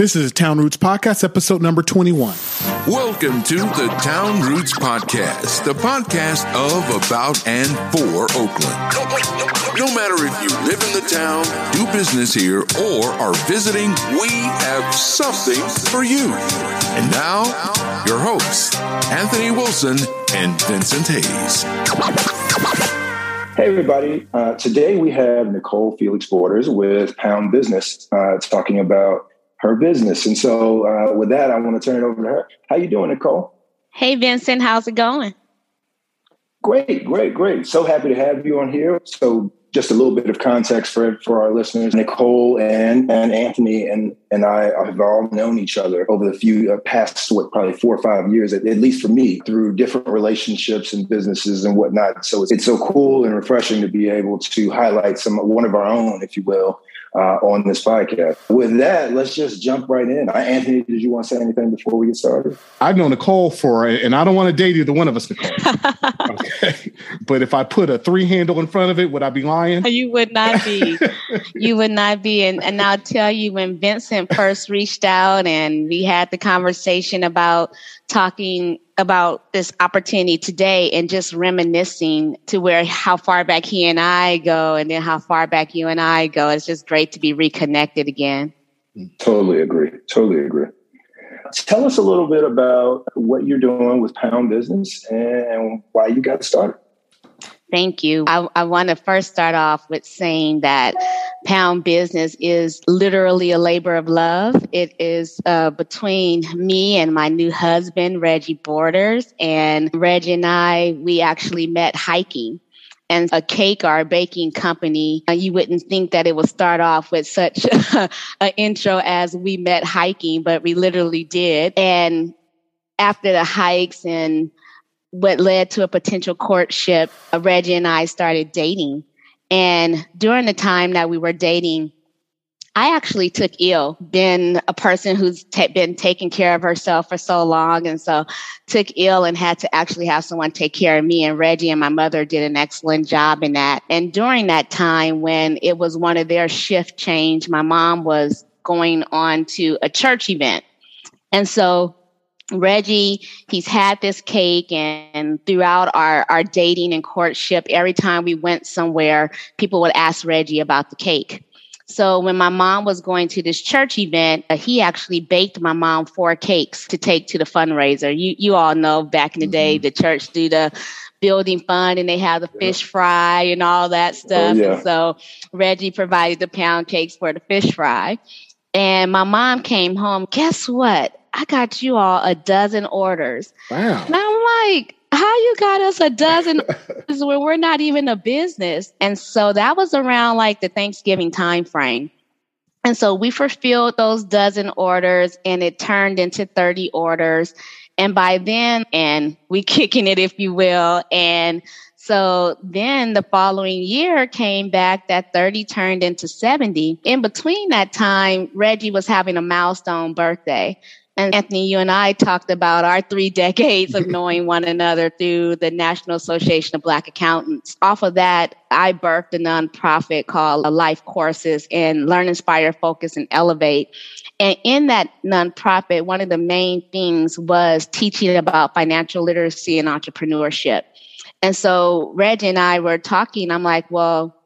This is Town Roots Podcast, episode number 21. Welcome to the Town Roots Podcast, the podcast of, about, and for Oakland. No matter if you live in the town, do business here, or are visiting, we have something for you. And now, your hosts, Anthony Wilson and Vincent Hayes. Hey, everybody. Uh, today we have Nicole Felix Borders with Pound Bizness uh, talking about her business. And so uh, with that, I want to turn it over to her. How you doing, Nicole? Hey, Vincent. How's it going? Great, great, great. So happy to have you on here. So just a little bit of context for for our listeners. Nicole and and Anthony and and I have all known each other over the few uh, past what probably four or five years, at, at, least for me, through different relationships and businesses and whatnot. So it's, it's so cool and refreshing to be able to highlight some one of our own, if you will, uh, on this podcast. With that, let's just jump right in. I, Anthony, did you want to say anything before we get started? I've known Nicole for, and I don't want to date either one of us, Nicole. okay. But if I put a three handle in front of it, would I be lying? You would not be. you would not be. And, and I'll tell you, when Vincent first reached out and we had the conversation about talking about this opportunity today and just reminiscing to where how far back he and I go and then how far back you and I go. It's just great to be reconnected again. Totally agree. Totally agree. Tell us a little bit about what you're doing with Pound Bizness and why you got started. Thank you. I, I want to first start off with saying that Pound Bizness is literally a labor of love. It is uh, between me and my new husband, Reggie Borders. And Reggie and I, we actually met hiking. And a cake or a baking company, uh, you wouldn't think that it would start off with such an intro as we met hiking, but we literally did. And after the hikes and what led to a potential courtship, uh, Reggie and I started dating. And during the time that we were dating, I actually took ill, been a person who's t- been taking care of herself for so long. And so took ill and had to actually have someone take care of me. And Reggie and my mother did an excellent job in that. And during that time when it was one of their shift change, my mom was going on to a church event. And so Reggie, he's had this cake and throughout our, our dating and courtship, every time we went somewhere, people would ask Reggie about the cake. So when my mom was going to this church event, uh, he actually baked my mom four cakes to take to the fundraiser. You you all know back in the day, mm-hmm. the church do the building fund and they have the fish fry and all that oh, stuff. Oh, yeah. And so Reggie provided the pound cakes for the fish fry. And my mom came home. Guess what? I got you all a dozen orders. Wow. And I'm like, how you got us a dozen where we're not even a business? And so that was around like the Thanksgiving time frame. And so we fulfilled those dozen orders and it turned into 30 orders. And by then, and we kicking it, if you will. And so then the following year came back that 30 turned into 70. In between that time, Reggie was having a milestone birthday. And Anthony, you and I talked about our three decades of knowing one another through the National Association of Black Accountants. Off of that, I birthed a nonprofit called Life Courses and Learn, Inspire, Focus, and Elevate. And in that nonprofit, one of the main things was teaching about financial literacy and entrepreneurship. And so Reggie and I were talking. I'm like, well,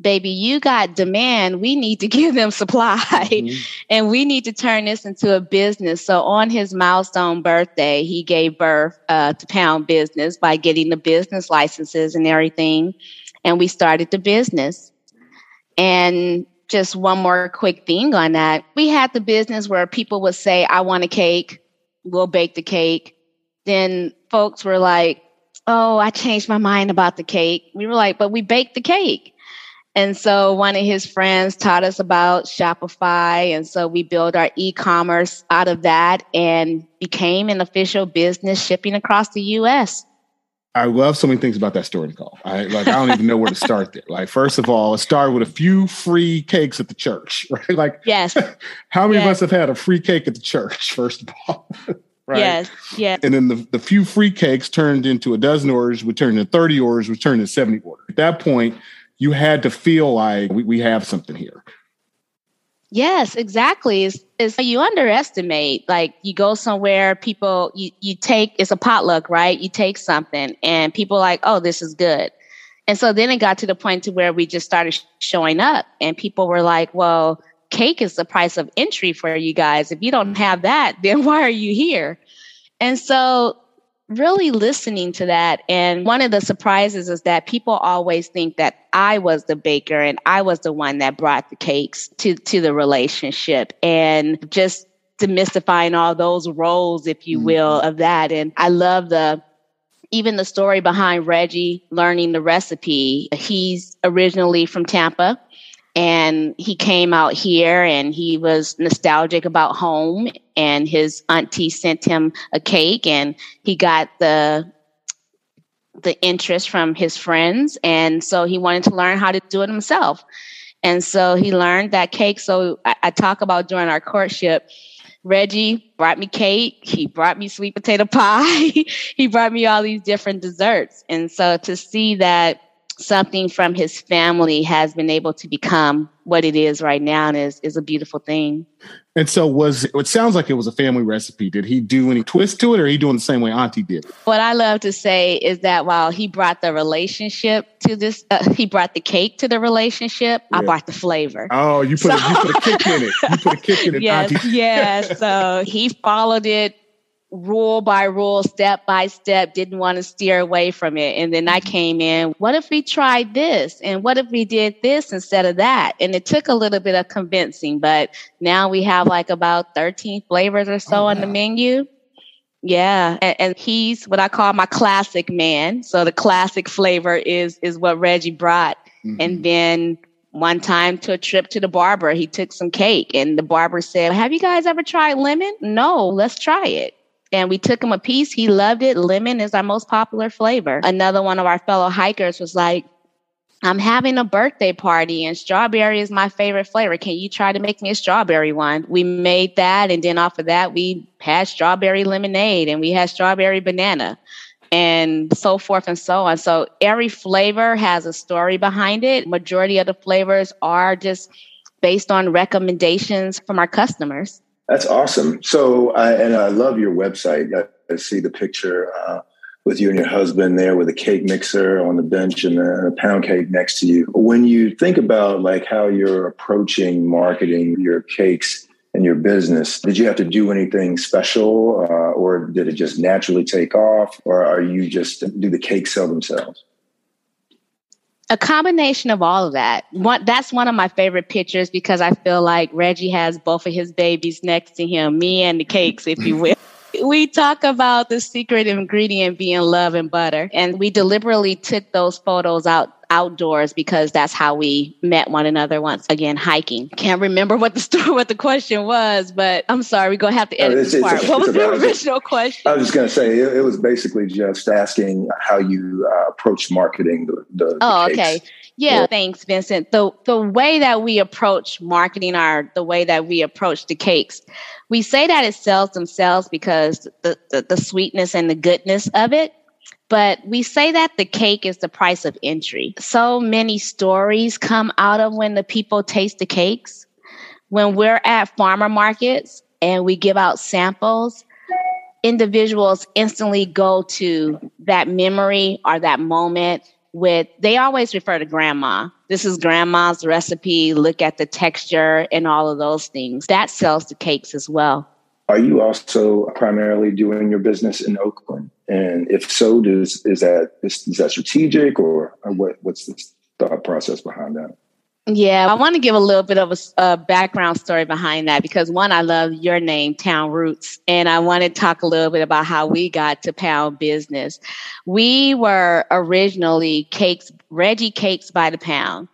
baby, you got demand. We need to give them supply mm-hmm. and we need to turn this into a business. So on his milestone birthday, he gave birth uh, to Pound Bizness by getting the business licenses and everything. And we started the business. And just one more quick thing on that. We had the business where people would say, I want a cake. We'll bake the cake. Then folks were like, Oh, I changed my mind about the cake. We were like, but we baked the cake. And so one of his friends taught us about Shopify. And so we built our e-commerce out of that and became an official business shipping across the US. I love so many things about that story, Nicole. I like I don't even know where to start there. Like, first of all, it started with a few free cakes at the church, right? Like yes. how many yes. of us have had a free cake at the church, first of all? right? Yes, yes. And then the, the few free cakes turned into a dozen orders, would turn into 30 orders, would turn into 70 orders. At that point, you had to feel like we, we have something here. Yes, exactly. Is you underestimate. Like you go somewhere, people you you take it's a potluck, right? You take something, and people like, oh, this is good. And so then it got to the point to where we just started showing up, and people were like, well, cake is the price of entry for you guys. If you don't have that, then why are you here? And so really listening to that. And one of the surprises is that people always think that I was the baker and I was the one that brought the cakes to, to the relationship and just demystifying all those roles, if you will, mm-hmm. of that. And I love the even the story behind Reggie learning the recipe. He's originally from Tampa and he came out here and he was nostalgic about home. And his auntie sent him a cake and he got the the interest from his friends. And so he wanted to learn how to do it himself. And so he learned that cake. So i, I talk about during our courtship reggie brought me cake. He brought me sweet potato pie. He brought me all these different desserts. And so to see that something from his family has been able to become what it is right now and is, is a beautiful thing. And so was it sounds like it was a family recipe. Did he do any twist to it or he doing the same way Auntie did? What I love to say is that while he brought the relationship to this, uh, he brought the cake to the relationship, yeah. I brought the flavor. Oh, you put, so, a, you put a kick in it. You put a kick in it, yes, Auntie. yeah. So he followed it rule by rule, step by step, didn't want to steer away from it. And then I came in, what if we tried this? And what if we did this instead of that? And it took a little bit of convincing, but now we have like about 13 flavors or so oh, on the menu. Yeah. And, and, he's what I call my classic man. So the classic flavor is, is what Reggie brought. Mm-hmm. And then one time to a trip to the barber, he took some cake and the barber said, have you guys ever tried lemon? No, let's try it and we took him a piece. He loved it. Lemon is our most popular flavor. Another one of our fellow hikers was like, I'm having a birthday party and strawberry is my favorite flavor. Can you try to make me a strawberry one? We made that. And then off of that, we had strawberry lemonade and we had strawberry banana and so forth and so on. So every flavor has a story behind it. Majority of the flavors are just based on recommendations from our customers. That's awesome. So, I, and I love your website. I, I see the picture uh, with you and your husband there with a cake mixer on the bench and a pound cake next to you. When you think about like how you're approaching marketing your cakes and your business, did you have to do anything special, uh, or did it just naturally take off, or are you just do the cakes sell themselves? A combination of all of that. One, that's one of my favorite pictures because I feel like Reggie has both of his babies next to him, me and the cakes, if you will. we talk about the secret ingredient being love and butter, and we deliberately took those photos out outdoors because that's how we met one another once again hiking. Can't remember what the story, what the question was, but I'm sorry, we're gonna have to edit this part. A, what was the original question? I was just gonna say it, it was basically just asking how you uh, approach marketing the. the oh, the okay. Yeah, yeah, thanks, Vincent. The the way that we approach marketing our the way that we approach the cakes, we say that it sells themselves because the, the, the sweetness and the goodness of it but we say that the cake is the price of entry. So many stories come out of when the people taste the cakes. When we're at farmer markets and we give out samples, individuals instantly go to that memory or that moment with, they always refer to grandma. This is grandma's recipe. Look at the texture and all of those things. That sells the cakes as well. Are you also primarily doing your business in Oakland? And if so, does is that is, is that strategic or, or what? What's the thought process behind that? Yeah, I want to give a little bit of a, a, background story behind that because one, I love your name, Town Roots, and I want to talk a little bit about how we got to Pound Bizness. We were originally Cakes, Reggie Cakes by the Pound.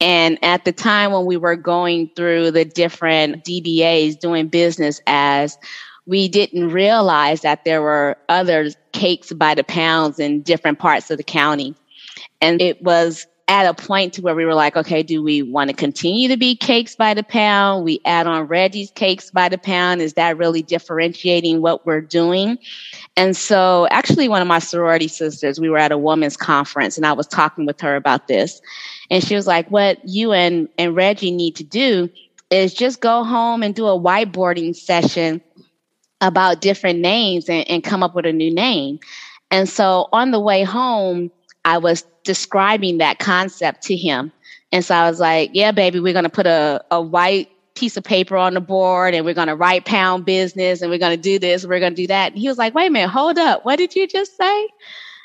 And at the time when we were going through the different DBAs doing business as, we didn't realize that there were other cakes by the pounds in different parts of the county. And it was at a point to where we were like, okay, do we want to continue to be cakes by the pound? We add on Reggie's cakes by the pound. Is that really differentiating what we're doing? And so actually one of my sorority sisters, we were at a women's conference and I was talking with her about this. And she was like, what you and, and Reggie need to do is just go home and do a whiteboarding session about different names and, and come up with a new name. And so on the way home, I was describing that concept to him. And so I was like, yeah, baby, we're going to put a, a white piece of paper on the board and we're going to write pound bizness and we're going to do this, we're going to do that. And he was like, wait a minute, hold up. What did you just say?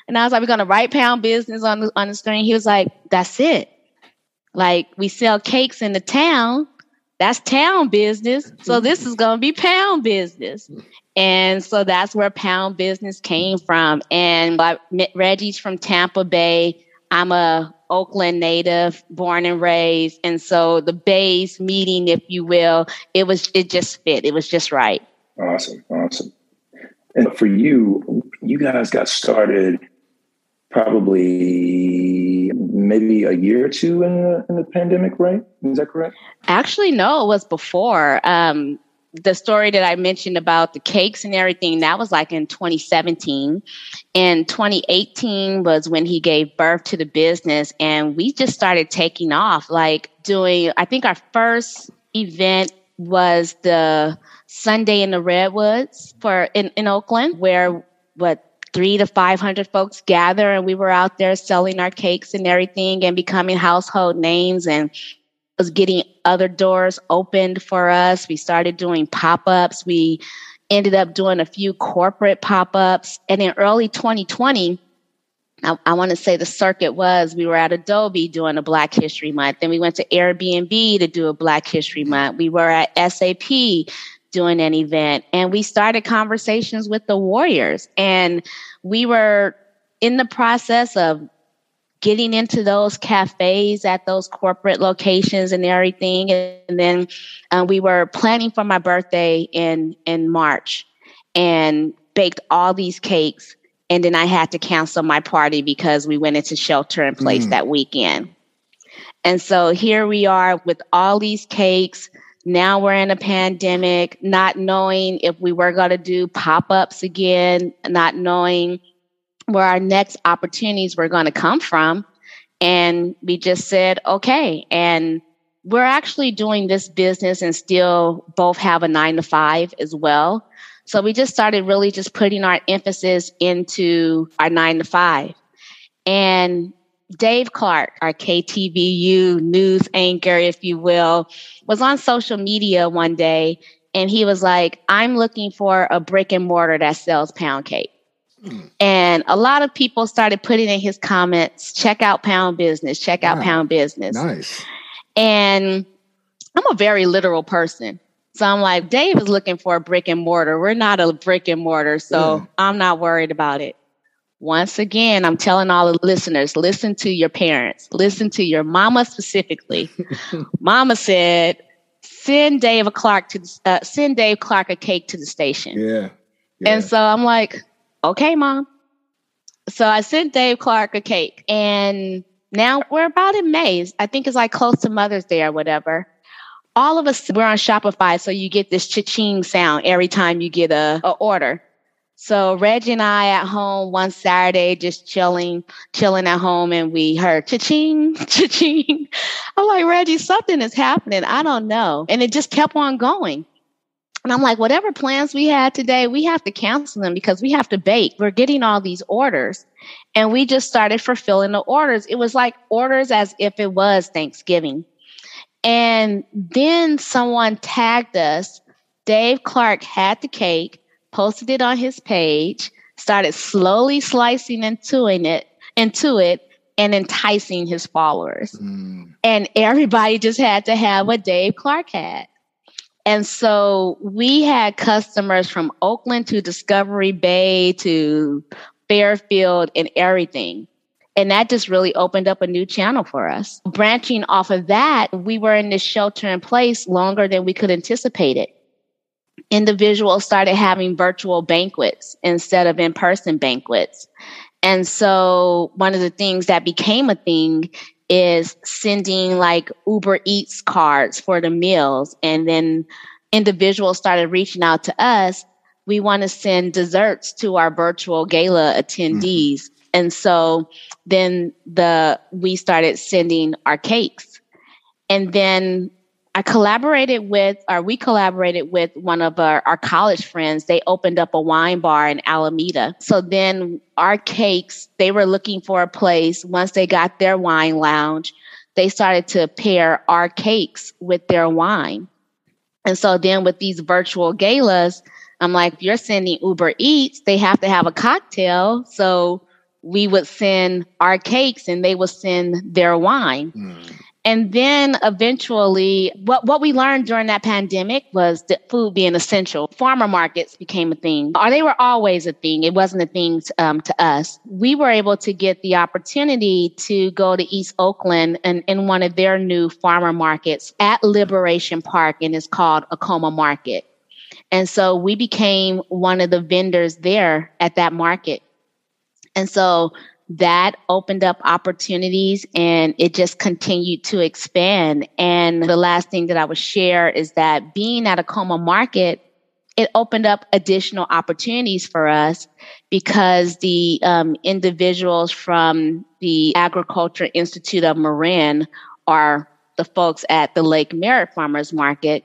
And I was like, we're going to write pound bizness on the, on the screen. He was like, that's it. Like we sell cakes in the town. That's town business. So mm-hmm. this is going to be pound bizness. And so that's where pound bizness came from. And Reggie's from Tampa Bay. I'm a Oakland native, born and raised. And so the Bays meeting, if you will, it was it just fit. It was just right. Awesome. Awesome. And for you, you guys got started probably maybe a year or two in the, in the pandemic, right? Is that correct? Actually, no, it was before. Um, the story that I mentioned about the cakes and everything, that was like in 2017. And 2018 was when he gave birth to the business. And we just started taking off, like doing, I think our first event was the Sunday in the Redwoods for in, in Oakland, where what three to 500 folks gather and we were out there selling our cakes and everything and becoming household names and was getting other doors opened for us. We started doing pop ups. We ended up doing a few corporate pop ups. And in early 2020, I, I want to say the circuit was we were at Adobe doing a Black History Month. Then we went to Airbnb to do a Black History Month. We were at SAP doing an event and we started conversations with the Warriors. And we were in the process of getting into those cafes at those corporate locations and everything. And then um, we were planning for my birthday in in March, and baked all these cakes. And then I had to cancel my party because we went into shelter in place mm. that weekend. And so here we are with all these cakes. Now we're in a pandemic, not knowing if we were going to do pop ups again, not knowing where our next opportunities were going to come from. And we just said, okay. And we're actually doing this business and still both have a nine to five as well. So we just started really just putting our emphasis into our nine to five. And Dave Clark, our KTVU news anchor, if you will, was on social media one day and he was like, I'm looking for a brick and mortar that sells pound cake. Hmm. And a lot of people started putting in his comments, check out Pound Bizness, check out wow. Pound Bizness. Nice. And I'm a very literal person. So I'm like, Dave is looking for a brick and mortar. We're not a brick and mortar. So yeah. I'm not worried about it. Once again, I'm telling all the listeners listen to your parents, listen to your mama specifically. mama said, send Dave a Clark to uh, send Dave Clark a cake to the station. Yeah. yeah. And so I'm like, okay, mom. So I sent Dave Clark a cake and now we're about in May. I think it's like close to Mother's Day or whatever. All of us, we're on Shopify. So you get this cha-ching sound every time you get a, a order. So Reggie and I at home one Saturday, just chilling, chilling at home, and we heard cha-ching, cha-ching. I'm like, Reggie, something is happening. I don't know. And it just kept on going. And I'm like, whatever plans we had today, we have to cancel them because we have to bake. We're getting all these orders. And we just started fulfilling the orders. It was like orders as if it was Thanksgiving. And then someone tagged us. Dave Clark had the cake, posted it on his page, started slowly slicing into it, into it, and enticing his followers. Mm. And everybody just had to have what Dave Clark had. And so we had customers from Oakland to Discovery Bay to Fairfield and everything. And that just really opened up a new channel for us. Branching off of that, we were in this shelter in place longer than we could anticipate it. Individuals started having virtual banquets instead of in person banquets. And so one of the things that became a thing is sending like Uber Eats cards for the meals. And then individuals started reaching out to us. We want to send desserts to our virtual gala attendees. Mm-hmm. And so then the we started sending our cakes. And then I collaborated with, or we collaborated with one of our, our college friends. They opened up a wine bar in Alameda. So then our cakes, they were looking for a place. Once they got their wine lounge, they started to pair our cakes with their wine. And so then with these virtual galas, I'm like, if you're sending Uber Eats, they have to have a cocktail. So we would send our cakes and they would send their wine. Mm. And then eventually, what, what we learned during that pandemic was that food being essential. Farmer markets became a thing, or they were always a thing. It wasn't a thing to, um, to us. We were able to get the opportunity to go to East Oakland and in one of their new farmer markets at Liberation Park, and it's called Akoma Market. And so we became one of the vendors there at that market. And so that opened up opportunities and it just continued to expand. And the last thing that I would share is that being at Akoma Market, it opened up additional opportunities for us because the um, individuals from the Agriculture Institute of Marin are the folks at the Lake Merritt Farmers Market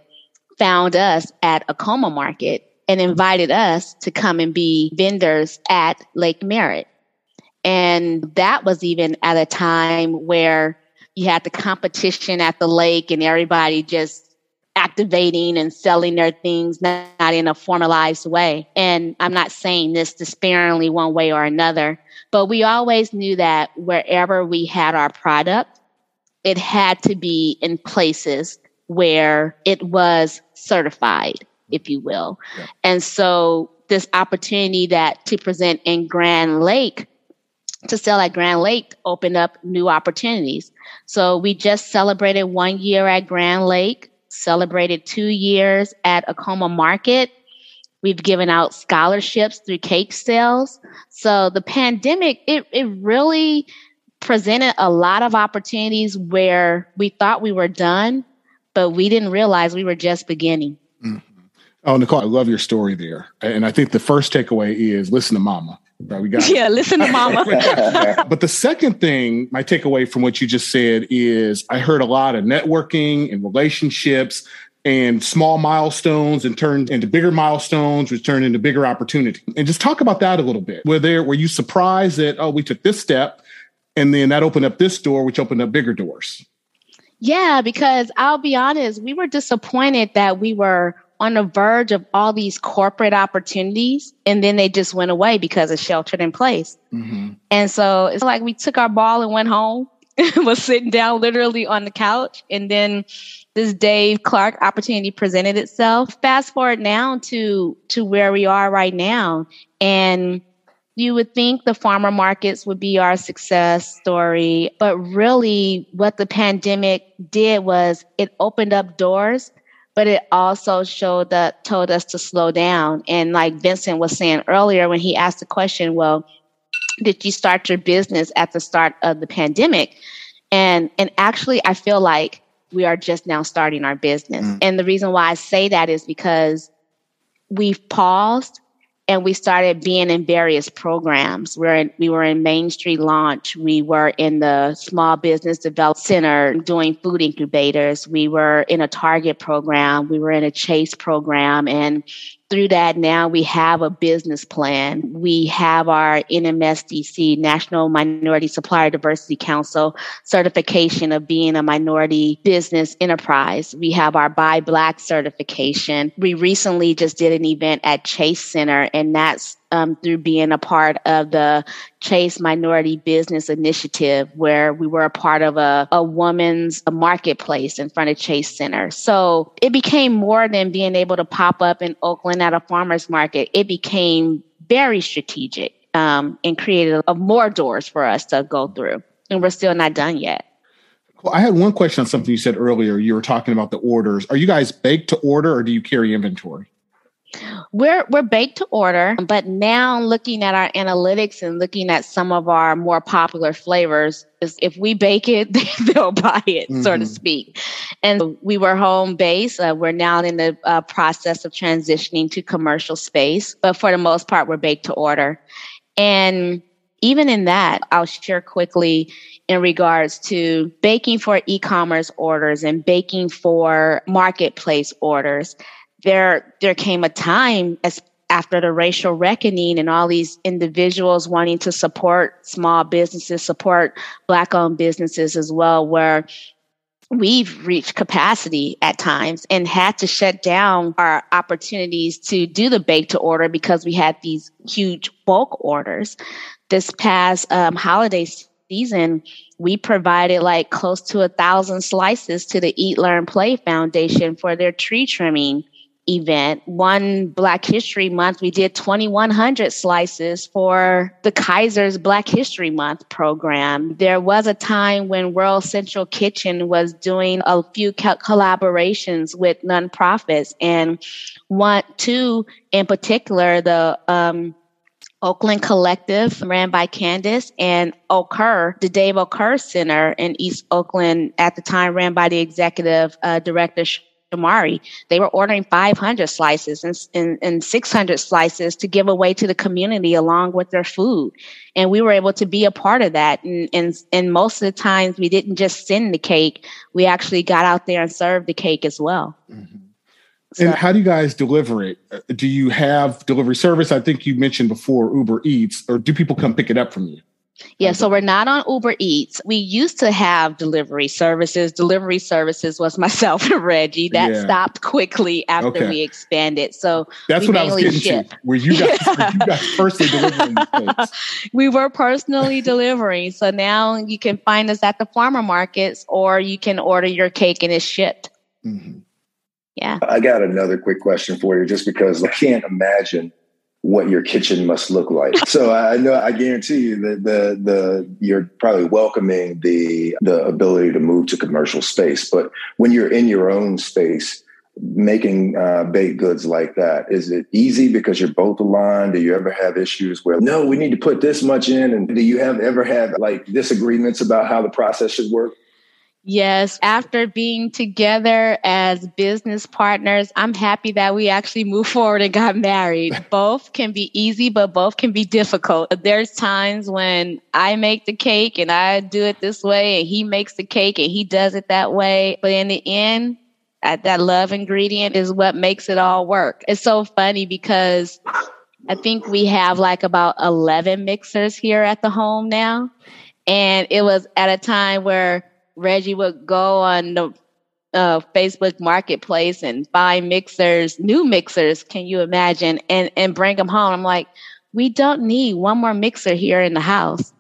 found us at a Akoma Market and invited us to come and be vendors at Lake Merritt. And that was even at a time where you had the competition at the lake and everybody just activating and selling their things, not, not in a formalized way. And I'm not saying this disparagingly one way or another, but we always knew that wherever we had our product, it had to be in places where it was certified, if you will. Yeah. And so this opportunity that to present in Grand Lake to sell at Grand Lake opened up new opportunities. So we just celebrated one year at Grand Lake, celebrated two years at Akoma Market. We've given out scholarships through cake sales. So the pandemic, it, it really presented a lot of opportunities where we thought we were done, but we didn't realize we were just beginning. Mm-hmm. Oh, Nicole, I love your story there. And I think the first takeaway is listen to mama. Right, we got yeah, listen to mama. but the second thing, my takeaway from what you just said is I heard a lot of networking and relationships and small milestones and turned into bigger milestones, which turned into bigger opportunity. And just talk about that a little bit. Were there were you surprised that oh we took this step and then that opened up this door, which opened up bigger doors? Yeah, because I'll be honest, we were disappointed that we were on the verge of all these corporate opportunities and then they just went away because it's sheltered in place. Mm-hmm. And so it's like we took our ball and went home, was sitting down literally on the couch. And then this Dave Clark opportunity presented itself. Fast forward now to, to where we are right now. And you would think the farmer markets would be our success story, but really what the pandemic did was it opened up doors but it also showed that told us to slow down. And like Vincent was saying earlier when he asked the question, well, did you start your business at the start of the pandemic? And and actually I feel like we are just now starting our business. Mm. And the reason why I say that is because we've paused and we started being in various programs. We're in, we were in Main Street Launch. We were in the Small Business Development Center doing food incubators. We were in a Target program. We were in a Chase program. And through that, now we have a business plan. We have our NMSDC, National Minority Supplier Diversity Council certification of being a minority business enterprise. We have our Buy Black certification. We recently just did an event at Chase Center, and that's um, through being a part of the Chase Minority Business Initiative, where we were a part of a, a woman's marketplace in front of Chase Center. So it became more than being able to pop up in Oakland at a farmer's market. It became very strategic um, and created a, a more doors for us to go through. And we're still not done yet. Well, I had one question on something you said earlier. You were talking about the orders. Are you guys baked to order or do you carry inventory? We're we're baked to order, but now looking at our analytics and looking at some of our more popular flavors, is if we bake it, they'll buy it, mm-hmm. so to mm-hmm. speak. And we were home base. Uh, we're now in the uh, process of transitioning to commercial space, but for the most part, we're baked to order. And even in that, I'll share quickly in regards to baking for e-commerce orders and baking for marketplace orders. There, there came a time as after the racial reckoning and all these individuals wanting to support small businesses, support black owned businesses as well, where we've reached capacity at times and had to shut down our opportunities to do the bake to order because we had these huge bulk orders. This past um, holiday season, we provided like close to a thousand slices to the Eat, Learn, Play Foundation for their tree trimming event. One Black History Month, we did 2,100 slices for the Kaiser's Black History Month program. There was a time when World Central Kitchen was doing a few collaborations with nonprofits, and one, two in particular, the um, Oakland Collective, ran by Candace, and Okur, the Dave Okur Center in East Oakland, at the time ran by the executive uh, director Shamari. They were ordering 500 slices and, and, and 600 slices to give away to the community along with their food. And we were able to be a part of that. And, and, and most of the times we didn't just send the cake, we actually got out there and served the cake as well. Mm-hmm. So, and how do you guys deliver it? Uh, do you have delivery service? I think you mentioned before Uber Eats, or do people come pick it up from you? Yeah, so we're not on Uber Eats. We used to have delivery services. Delivery services was myself and Reggie. That yeah. stopped quickly after okay. we expanded. So that's what I was getting ship. to. Were you guys, were you guys personally delivering We were personally delivering. So now you can find us at the farmer markets, or you can order your cake and it's shipped. Mm-hmm. Yeah. I got another quick question for you, just because I can't imagine what your kitchen must look like. so I know I guarantee you that the the you're probably welcoming the the ability to move to commercial space. But when you're in your own space, making uh, baked goods like that, is it easy because you're both aligned? Do you ever have issues where no, we need to put this much in? And do you have ever had like disagreements about how the process should work? Yes, after being together as business partners, I'm happy that we actually moved forward and got married. both can be easy, but both can be difficult. There's times when I make the cake and I do it this way, and he makes the cake and he does it that way. But in the end, that love ingredient is what makes it all work. It's so funny because I think we have like about 11 mixers here at the home now. And it was at a time where Reggie would go on the uh, Facebook Marketplace and buy mixers, new mixers. Can you imagine? And and bring them home. I'm like, we don't need one more mixer here in the house,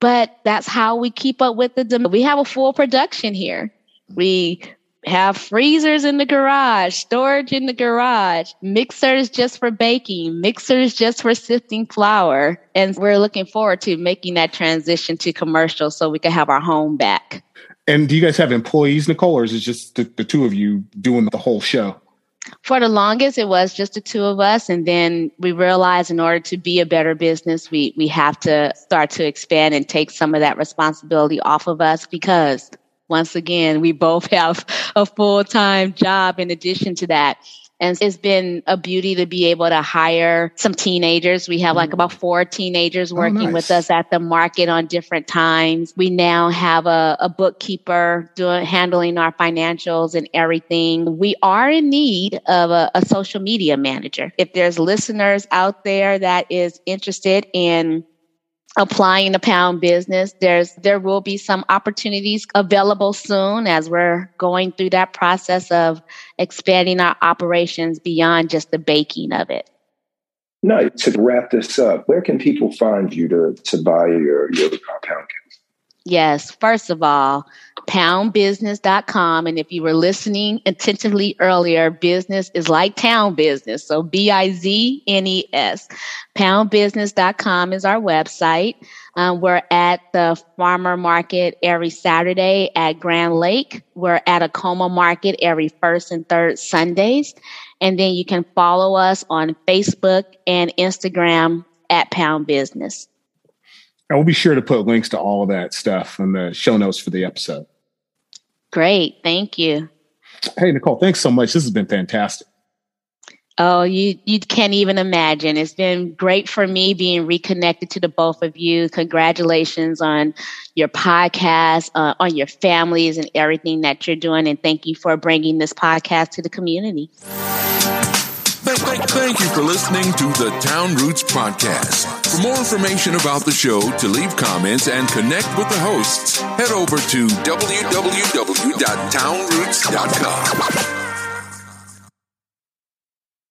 but that's how we keep up with the demand. We have a full production here. We have freezers in the garage, storage in the garage, mixers just for baking, mixers just for sifting flour. And we're looking forward to making that transition to commercial so we can have our home back. And do you guys have employees, Nicole, or is it just the, the two of you doing the whole show? For the longest, it was just the two of us, and then we realized in order to be a better business, we we have to start to expand and take some of that responsibility off of us because once again, we both have a full time job in addition to that. And it's been a beauty to be able to hire some teenagers. We have like mm-hmm. about four teenagers oh, working oh, nice. with us at the market on different times. We now have a, a bookkeeper doing handling our financials and everything. We are in need of a, a social media manager. If there's listeners out there that is interested in applying the pound bizness. There's there will be some opportunities available soon as we're going through that process of expanding our operations beyond just the baking of it. No to wrap this up where can people find you to to buy your your pound cakes Yes, first of all, poundbizness.com. And if you were listening attentively earlier, business is like town business. So B I Z N E S. Poundbizness.com is our website. Um, we're at the farmer market every Saturday at Grand Lake. We're at Akoma Market every first and third Sundays. And then you can follow us on Facebook and Instagram at Pound Bizness. I will be sure to put links to all of that stuff in the show notes for the episode. Great. Thank you. Hey, Nicole, thanks so much. This has been fantastic. Oh, you you can't even imagine. It's been great for me being reconnected to the both of you. Congratulations on your podcast, uh, on your families, and everything that you're doing. And thank you for bringing this podcast to the community. Thank, you for listening to the Town Roots Podcast. For more information about the show, to leave comments and connect with the hosts, head over to www.townroots.com.